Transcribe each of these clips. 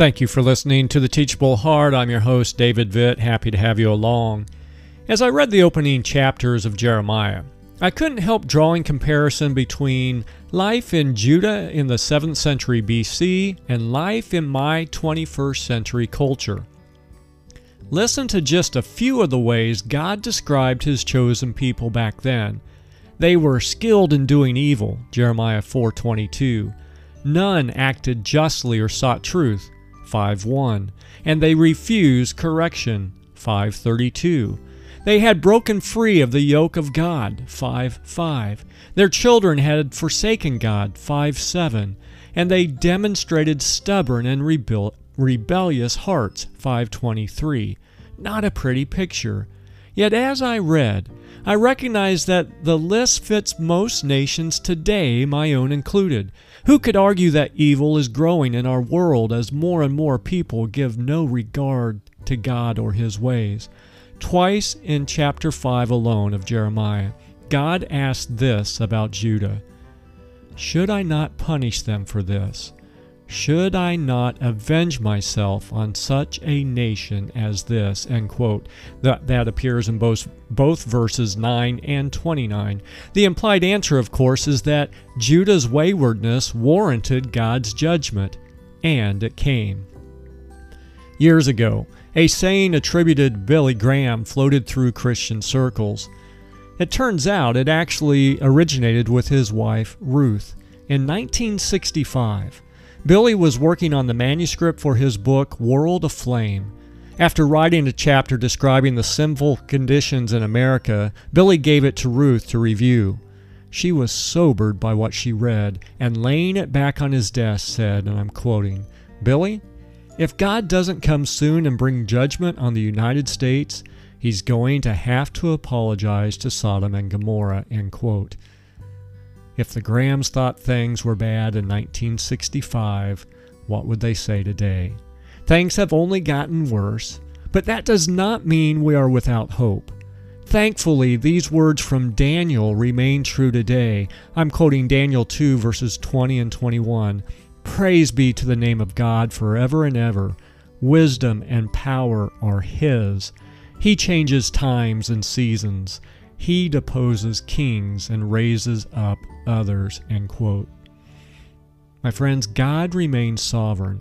Thank you for listening to The Teachable Heart. I'm your host, David Vitt. Happy to have you along. As I read the opening chapters of Jeremiah, I couldn't help drawing comparison between life in Judah in the 7th century BC and life in my 21st century culture. Listen to just a few of the ways God described his chosen people back then. They were skilled in doing evil, Jeremiah 4:22. None acted justly or sought truth, 5:1, and they refused correction, 5:32. They had broken free of the yoke of God, 5:5. Their children had forsaken God, 5:7, and they demonstrated stubborn and rebel- rebellious hearts, 523. Not a pretty picture. Yet as I read, I recognized that the list fits most nations today, my own included. Who could argue that evil is growing in our world as more and more people give no regard to God or His ways? Twice in chapter 5 alone of Jeremiah, God asked this about Judah Should I not punish them for this? Should I not avenge myself on such a nation as this? End quote. That, that appears in both, both verses 9 and 29. The implied answer, of course, is that Judah's waywardness warranted God's judgment, and it came. Years ago, a saying attributed Billy Graham floated through Christian circles. It turns out it actually originated with his wife, Ruth, in 1965. Billy was working on the manuscript for his book, World Aflame. After writing a chapter describing the sinful conditions in America, Billy gave it to Ruth to review. She was sobered by what she read, and laying it back on his desk said, and I'm quoting, Billy, if God doesn't come soon and bring judgment on the United States, he's going to have to apologize to Sodom and Gomorrah, end quote. If the Grahams thought things were bad in 1965, what would they say today? Things have only gotten worse, but that does not mean we are without hope. Thankfully, these words from Daniel remain true today. I'm quoting Daniel 2, verses 20 and 21. Praise be to the name of God forever and ever. Wisdom and power are His. He changes times and seasons. He deposes kings and raises up others. End quote. My friends, God remains sovereign.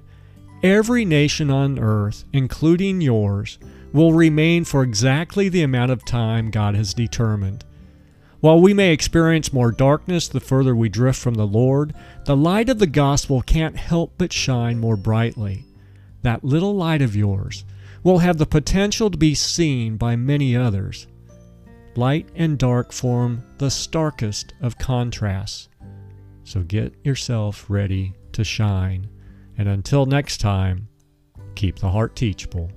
Every nation on earth, including yours, will remain for exactly the amount of time God has determined. While we may experience more darkness the further we drift from the Lord, the light of the gospel can't help but shine more brightly. That little light of yours will have the potential to be seen by many others. Light and dark form the starkest of contrasts. So get yourself ready to shine. And until next time, keep the heart teachable.